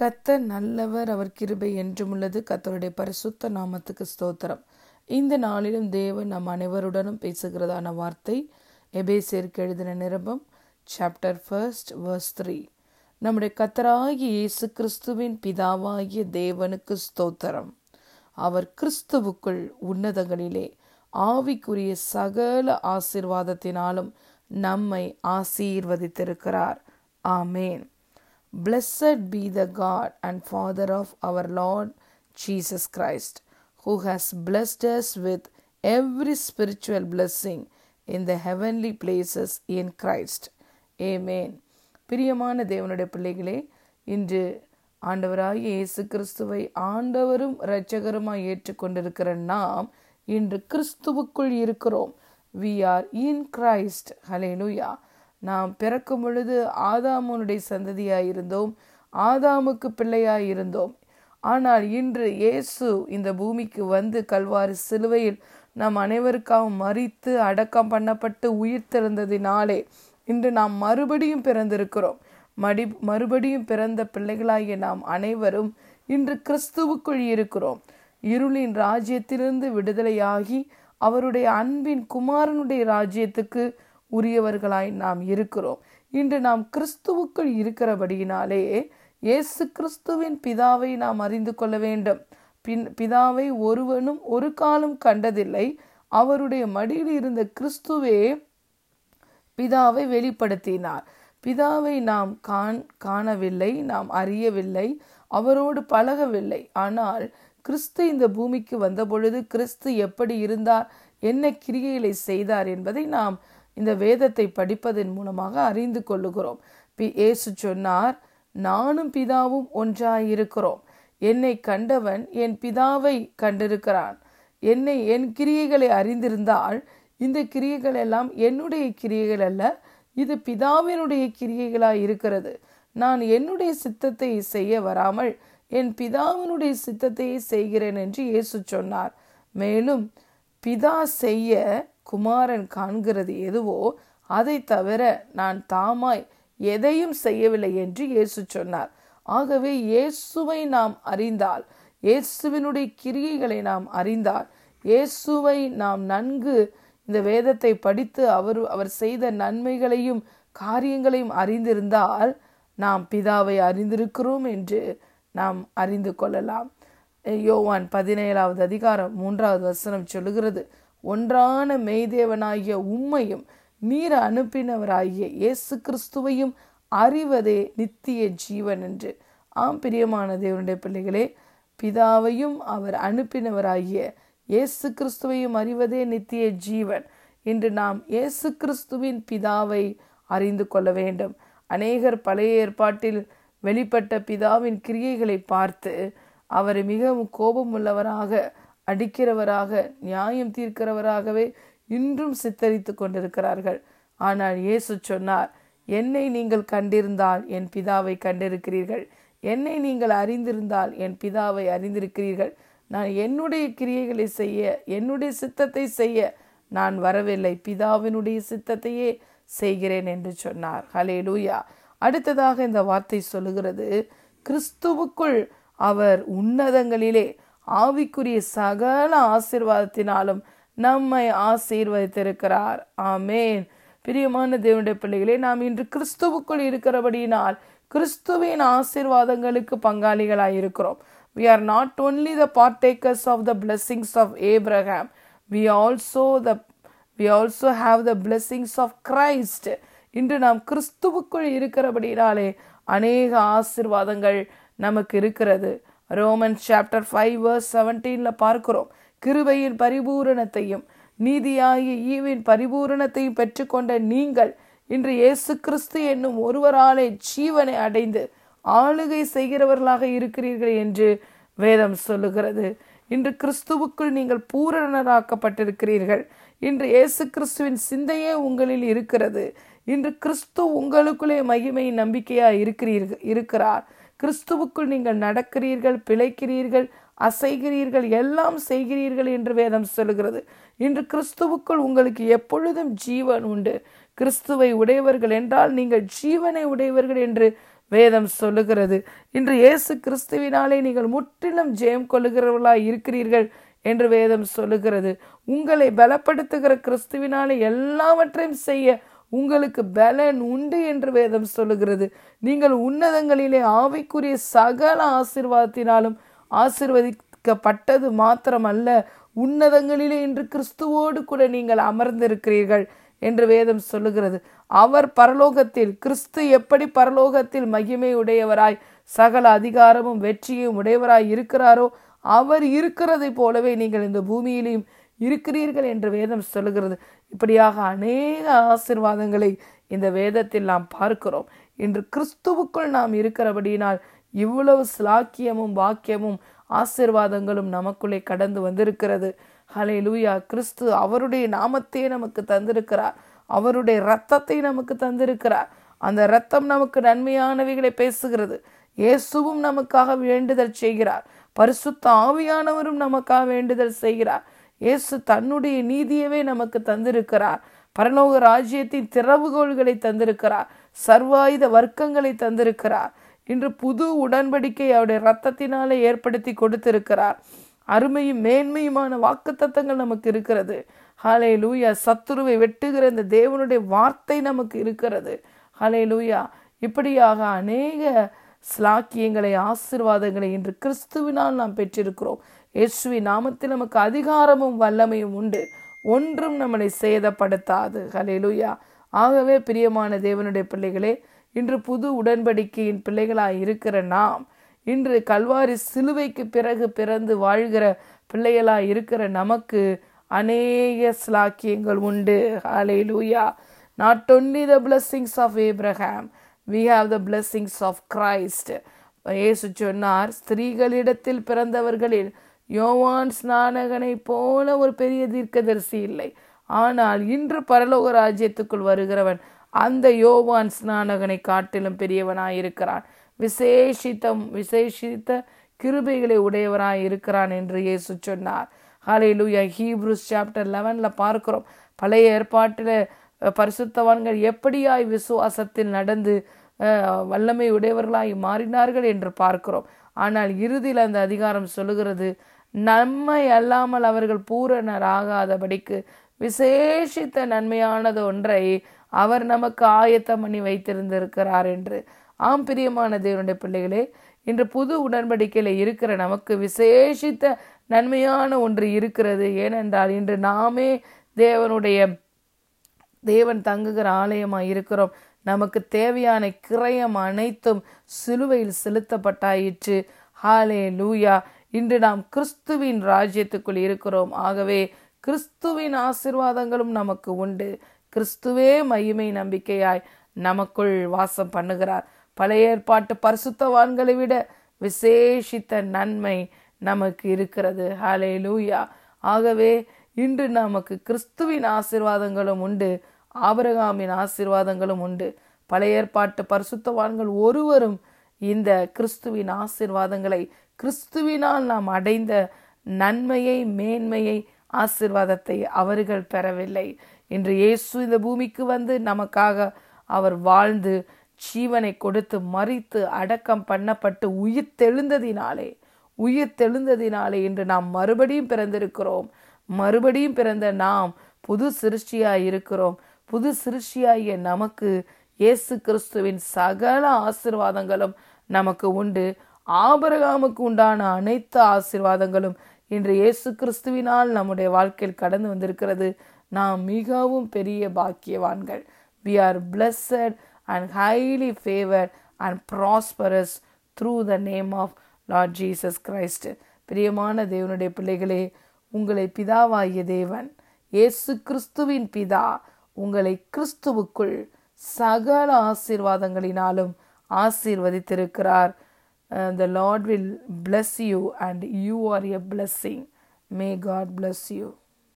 கத்தர் நல்லவர் அவர் கிருபை என்றும் உள்ளது. கத்தருடைய பரிசுத்த நாமத்துக்கு ஸ்தோத்திரம். இந்த நாளிலும் தேவன் நம் அனைவருடனும் பேசுகிறதான வார்த்தை எபேசியருக்கு எழுதின நிரம்பம் சாப்டர் ஃபர்ஸ்ட் வர்ஸ் த்ரீ நம்முடைய கத்தராகிய இயேசு கிறிஸ்துவின் பிதாவாகிய தேவனுக்கு ஸ்தோத்திரம். அவர் கிறிஸ்துவுக்குள் உன்னதங்களிலே ஆவிக்குரிய சகல ஆசிர்வாதத்தினாலும் நம்மை ஆசீர்வதித்திருக்கிறார். ஆமேன். Blessed be the God and Father of our Lord Jesus Christ, who has blessed us with every spiritual blessing in the heavenly places in Christ. Amen. பிரியமான தேவனுடைய பிள்ளைகளே இன்று ஆண்டவராகிய இயேசு கிறிஸ்துவை ஆண்டவரும் இரட்சகருமாய் ஏற்றுக்கொண்டிருக்கிற நாம் இன்று கிறிஸ்துவுக்குள் இருக்கிறோம் we are in Christ hallelujah நாம் பிறக்கும் பொழுது ஆதாமுனுடைய சந்ததியாய் இருந்தோம் ஆதாமுக்கு பிள்ளையாய் இருந்தோம் ஆனால் இன்று இயேசு இந்த பூமிக்கு வந்து கல்வாரி சிலுவையில் நாம் அனைவருக்காகவும் மறித்து அடக்கம் பண்ணப்பட்டு உயிர் திறந்ததினாலே இன்று நாம் மறுபடியும் பிறந்திருக்கிறோம். மடி மறுபடியும் பிறந்த பிள்ளைகளாகிய நாம் அனைவரும் இன்று கிறிஸ்துவுக்குள் இருக்கிறோம். இருளின் ராஜ்யத்திலிருந்து விடுதலையாகி அவருடைய அன்பின் குமாரனுடைய ராஜ்யத்துக்கு உரியவர்களாய் நாம் இருக்கிறோம். இன்று நாம் கிறிஸ்துவுக்குள் இருக்கிறபடியினாலே இயேசு கிறிஸ்துவின் பிதாவை நாம் அறிந்து கொள்ள வேண்டும். பின் பிதாவை ஒருவனும் ஒரு காலம் கண்டதில்லை. அவருடைய மடியில் இருந்த கிறிஸ்துவே பிதாவை வெளிப்படுத்தினார். பிதாவை நாம் காண் காணவில்லை நாம் அறியவில்லை அவரோடு பழகவில்லை. ஆனால் கிறிஸ்து இந்த பூமிக்கு வந்தபொழுது கிறிஸ்து எப்படி இருந்தார் என்ன கிரியைகளை செய்தார் என்பதை நாம் இந்த வேதத்தை படிப்பதன் மூலமாக அறிந்து கொள்ளுகிறோம். பி ஏசு சொன்னார் நானும் பிதாவும் ஒன்றாயிருக்கிறோம். என்னை கண்டவன் என் பிதாவை கண்டிருக்கிறான். என்னை என் கிரியைகளை அறிந்திருந்தால் இந்த கிரியைகள் எல்லாம் என்னுடைய கிரியைகள் அல்ல இது பிதாவினுடைய கிரியைகளாய் இருக்கிறது. நான் என்னுடைய சித்தத்தை செய்ய வராமல் என் பிதாவினுடைய சித்தத்தையே செய்கிறேன் என்று இயேசு சொன்னார். மேலும் பிதா செய்ய குமாரன் காண்கிறது எதுவோ அதை தவிர நான் தாமாய் எதையும் செய்யவில்லை என்று இயேசு சொன்னார். ஆகவே இயேசுவை நாம் அறிந்தால் இயேசுவினுடைய கிரியைகளை நாம் அறிந்தால் இயேசுவை நாம் நன்கு இந்த வேதத்தை படித்து அவர் அவர் செய்த நன்மைகளையும் காரியங்களையும் அறிந்திருந்தால் நாம் பிதாவை அறிந்திருக்கிறோம் என்று நாம் அறிந்து கொள்ளலாம். யோவான் பதினேழாவது அதிகாரம் மூன்றாவது வசனம் சொல்லுகிறது. ஒன்றான மெய்தேவனாகிய உம்மையும் நீர் அனுப்பினவராகிய இயேசு கிறிஸ்துவையும் அறிவதே நித்திய ஜீவன் என்று. ஆம் பிரியமான தேவனுடைய பிள்ளைகளே பிதாவையும் அவர் அனுப்பினவராகிய இயேசு கிறிஸ்துவையும் அறிவதே நித்திய ஜீவன் இன்று நாம் இயேசு கிறிஸ்துவின் பிதாவை அறிந்து கொள்ள வேண்டும். அநேகர் பழைய ஏற்பாட்டில் வெளிப்பட்ட பிதாவின் கிரியைகளை பார்த்து அவர் மிகவும் கோபமுள்ளவராக அடிக்கிறவராக நியாயம் தீர்க்கிறவராகவே இன்றும் சித்தரித்து கொண்டிருக்கிறார்கள். ஆனால் இயேசு சொன்னார் என்னை நீங்கள் கண்டிருந்தால் என் பிதாவை கண்டிருக்கிறீர்கள். என்னை நீங்கள் அறிந்திருந்தால் என் பிதாவை அறிந்திருக்கிறீர்கள். நான் என்னுடைய கிரியைகளை செய்ய என்னுடைய சித்தத்தை செய்ய நான் வரவில்லை. பிதாவினுடைய சித்தத்தையே செய்கிறேன் என்று சொன்னார். ஹலே லூயா அடுத்ததாக இந்த வார்த்தை சொல்லுகிறது கிறிஸ்துவுக்குள் அவர் உன்னதங்களிலே ஆவிக்குரிய சகல ஆசிர்வாதத்தினாலும் நம்மை ஆசீர்வதித்திருக்கிறார். ஆமேன். பிரியமான தேவனுடைய பிள்ளைகளே நாம் இன்று கிறிஸ்துவுக்குள் இருக்கிறபடியினால் கிறிஸ்துவின் ஆசீர்வாதங்களுக்கு பங்காளிகளாய் இருக்கிறோம் we are not only the partakers of the blessings of Abraham we also the we also have the blessings of Christ இன்று நாம் கிறிஸ்துவுக்குள் இருக்கிறபடினாலே அநேக ஆசிர்வாதங்கள் நமக்கு இருக்கிறது. ரோமன் சாப்டர் ஃபைவ் வர்ஸ் செவன்டீனில் பார்க்கிறோம். கிருபையின் பரிபூரணத்தையும் நீதியாகிய ஈவின் பரிபூரணத்தையும் பெற்றுக்கொண்ட நீங்கள் இன்று இயேசு கிறிஸ்து என்னும் ஒருவராலே ஜீவனை அடைந்து ஆளுகை செய்கிறவர்களாக இருக்கிறீர்கள் என்று வேதம் சொல்லுகிறது. இன்று கிறிஸ்துவுக்குள் நீங்கள் பூரணராக்கப்பட்டிருக்கிறீர்கள். இன்று இயேசு கிறிஸ்துவின் சிந்தையே உங்களில் இருக்கிறது. இன்று கிறிஸ்து உங்களுக்குள்ளே மகிமை நம்பிக்கையாக இருக்கிறீர்கள் இருக்கிறார். கிறிஸ்துவுக்குள் நீங்கள் நடக்கிறீர்கள் பிழைக்கிறீர்கள் அசைகிறீர்கள் எல்லாம் செய்கிறீர்கள் என்று வேதம் சொல்லுகிறது. இன்று கிறிஸ்துவுக்குள் உங்களுக்கு எப்பொழுதும் ஜீவன் உண்டு. கிறிஸ்துவை உடையவர்கள் என்றால் நீங்கள் ஜீவனை உடையவர்கள் என்று வேதம் சொல்லுகிறது. இன்று இயேசு கிறிஸ்துவினாலே நீங்கள் முற்றிலும் ஜெயம் கொள்ளுகிறவர்களாய் இருக்கிறீர்கள் என்று வேதம் சொல்லுகிறது. உங்களை பலப்படுத்துகிற கிறிஸ்துவினாலே எல்லாவற்றையும் செய்ய உங்களுக்கு பலன் உண்டு என்று வேதம் சொல்லுகிறது. நீங்கள் உன்னதங்களிலே ஆவிக்குரிய சகல ஆசிர்வாதத்தினாலும் ஆசிர்வதிக்கப்பட்டது மாத்திரமல்ல உன்னதங்களிலே இன்று கிறிஸ்துவோடு கூட நீங்கள் அமர்ந்திருக்கிறீர்கள் என்று வேதம் சொல்லுகிறது. அவர் பரலோகத்தில் கிறிஸ்து எப்படி பரலோகத்தில் மகிமை உடையவராய் சகல அதிகாரமும் வெற்றியும் உடையவராய் இருக்கிறாரோ அவர் இருக்கிறதை போலவே நீங்கள் இந்த பூமியிலையும் இருக்கிறீர்கள் என்று வேதம் சொல்லுகிறது. இப்படியாக அநேக ஆசிர்வாதங்களை இந்த வேதத்தில் நாம் பார்க்கிறோம். இன்று கிறிஸ்துவுக்குள் நாம் இருக்கிறபடியினால் இவ்வளவு சிலாக்கியமும் வாக்கியமும் ஆசிர்வாதங்களும் நமக்குள்ளே கடந்து வந்திருக்கிறது. ஹலே லூயா கிறிஸ்து அவருடைய நாமத்தையே நமக்கு தந்திருக்கிறார். அவருடைய இரத்தத்தை நமக்கு தந்திருக்கிறார். அந்த இரத்தம் நமக்கு நன்மையானவைகளை பேசுகிறது. இயேசுவும் நமக்காக வேண்டுதல் செய்கிறார். பரிசுத்த ஆவியானவரும் நமக்காக வேண்டுதல் செய்கிறார். இயேசு தன்னுடைய நீதியவே நமக்கு தந்திருக்கிறார். பரலோக ராஜ்யத்தின் திறவுகோள்களை தந்திருக்கிறார். சர்வாயுத வர்க்கங்களை தந்திருக்கிறார். இன்று புது உடன்படிக்கை அவருடைய ரத்தத்தினாலே ஏற்படுத்தி கொடுத்திருக்கிறார். அருமையும் மேன்மையுமான வாக்குத்தத்தங்கள் நமக்கு இருக்கிறது. ஹலே லூயா சத்துருவை வெட்டுகிற இந்த தேவனுடைய வார்த்தை நமக்கு இருக்கிறது. ஹலே லூயா இப்படியாக அநேக ஸ்லாக்கியங்களை ஆசிர்வாதங்களை இன்று கிறிஸ்துவினால் நாம் பெற்றிருக்கிறோம். இயேசுவி நாமத்தில் நமக்கு அதிகாரமும் வல்லமையும் உண்டு. ஒன்றும் நம்மளை சேதப்படுத்தாது. ஹலேலுயா ஆகவே பிரியமான தேவனுடைய பிள்ளைகளே இன்று புது உடன்படிக்கையின் பிள்ளைகளாய் இருக்கிற நாம் இன்று கல்வாரி சிலுவைக்கு பிறகு பிறந்து வாழ்கிற பிள்ளைகளாய் இருக்கிற நமக்கு அநேக ஸ்லாக்கியங்கள் உண்டு. Hallelujah not only the blessings of Abraham we have the blessings of Christ இயேசு சொன்னார் ஸ்திரீகளிடத்தில் பிறந்தவர்களில் யோவான் ஸ்நானகனை போல ஒரு பெரிய தீர்க்கதரிசி இல்லை. ஆனால் இன்று பரலோக ராஜ்யத்துக்குள் வருகிறவன் அந்த யோவான் ஸ்நானகனை காட்டிலும் பெரியவனாயிருக்கிறான். விசேஷித்தம் விசேஷித்த கிருபைகளை உடையவராய் இருக்கிறான் என்று இயேசு சொன்னார். ஹலே லூயா ஹீப்ரூஸ் சாப்டர் லெவனில் பார்க்கிறோம். பழைய ஏற்பாட்டில் பரிசுத்தவான்கள் எப்படியாய் விசுவாசத்தில் நடந்து வல்லமை உடையவர்களாய் மாறினார்கள் என்று பார்க்கிறோம். ஆனால் இறுதியில் அந்த அதிகாரம் சொல்லுகிறது நன்மை அல்லாமல் அவர்கள் பூரணர் ஆகாதபடிக்கு விசேஷித்த நன்மையானது ஒன்றை அவர் நமக்கு ஆயத்தம் பண்ணி வைத்திருந்திருக்கிறார் என்று. ஆம் பிரியமான தேவனுடைய பிள்ளைகளே இன்று புது உடன்படிக்கையில் இருக்கிற நமக்கு விசேஷித்த நன்மையான ஒன்று இருக்கிறது. ஏனென்றால் இன்று நாமே தேவனுடைய தேவன் தங்குகிற ஆலயமாக இருக்கிறோம். நமக்கு தேவையான கிரயம் அனைத்தும் சிலுவையில் செலுத்தப்பட்டாயிற்று. ஹாலே லூயா இன்று நாம் கிறிஸ்துவின் ராஜ்யத்துக்குள் இருக்கிறோம். ஆகவே கிறிஸ்துவின் ஆசிர்வாதங்களும் நமக்கு உண்டு. கிறிஸ்துவே மகிமை நம்பிக்கையாய் நமக்குள் வாசம் பண்ணுகிறார். பழைய ஏற்பாட்டு பரிசுத்தவான்களை விட விசேஷித்த நன்மை நமக்கு இருக்கிறது. ஹலே லூயா ஆகவே இன்று நமக்கு கிறிஸ்துவின் ஆசிர்வாதங்களும் உண்டு. ஆபரகாமின் ஆசிர்வாதங்களும் உண்டு. பழைய ஏற்பாட்டு பரிசுத்தவான்கள் ஒருவரும் இந்த கிறிஸ்துவின் ஆசிர்வாதங்களை கிறிஸ்துவினால் நாம் அடைந்த நன்மையை மேன்மையை ஆசிர்வாதத்தை அவர்கள் பெறவில்லை. இன்று இயேசு இந்த பூமிக்கு வந்து நமக்காக அவர் வாழ்ந்து ஜீவனை கொடுத்து மறித்து அடக்கம் பண்ணப்பட்டு உயிர் தெழுந்ததினாலே உயிர் தெழுந்ததினாலே இன்று நாம் மறுபடியும் பிறந்திருக்கிறோம். மறுபடியும் பிறந்த நாம் புது சிருஷ்டியாய் இருக்கிறோம். புது சிருஷ்டியாகிய நமக்கு இயேசு கிறிஸ்துவின் சகல ஆசிர்வாதங்களும் நமக்கு உண்டு. ஆபரகாமுக்கு உண்டான அனைத்து ஆசிர்வாதங்களும் இன்று இயேசு கிறிஸ்துவினால் நம்முடைய வாழ்க்கையில் கடந்து வந்திருக்கிறது. நாம் மிகவும் பெரிய பாக்கியவான்கள். We are blessed and highly favour and prosperous through the name of Lord Jesus Christ பிரியமான தேவனுடைய பிள்ளைகளே உங்களை பிதாவாகிய தேவன் இயேசு கிறிஸ்துவின் பிதா உங்களை கிறிஸ்துவுக்குள் சகல ஆசீர்வாதங்களினாலும் ஆசீர்வதித்திருக்கிறார். The Lord will bless you and you are a blessing may God bless you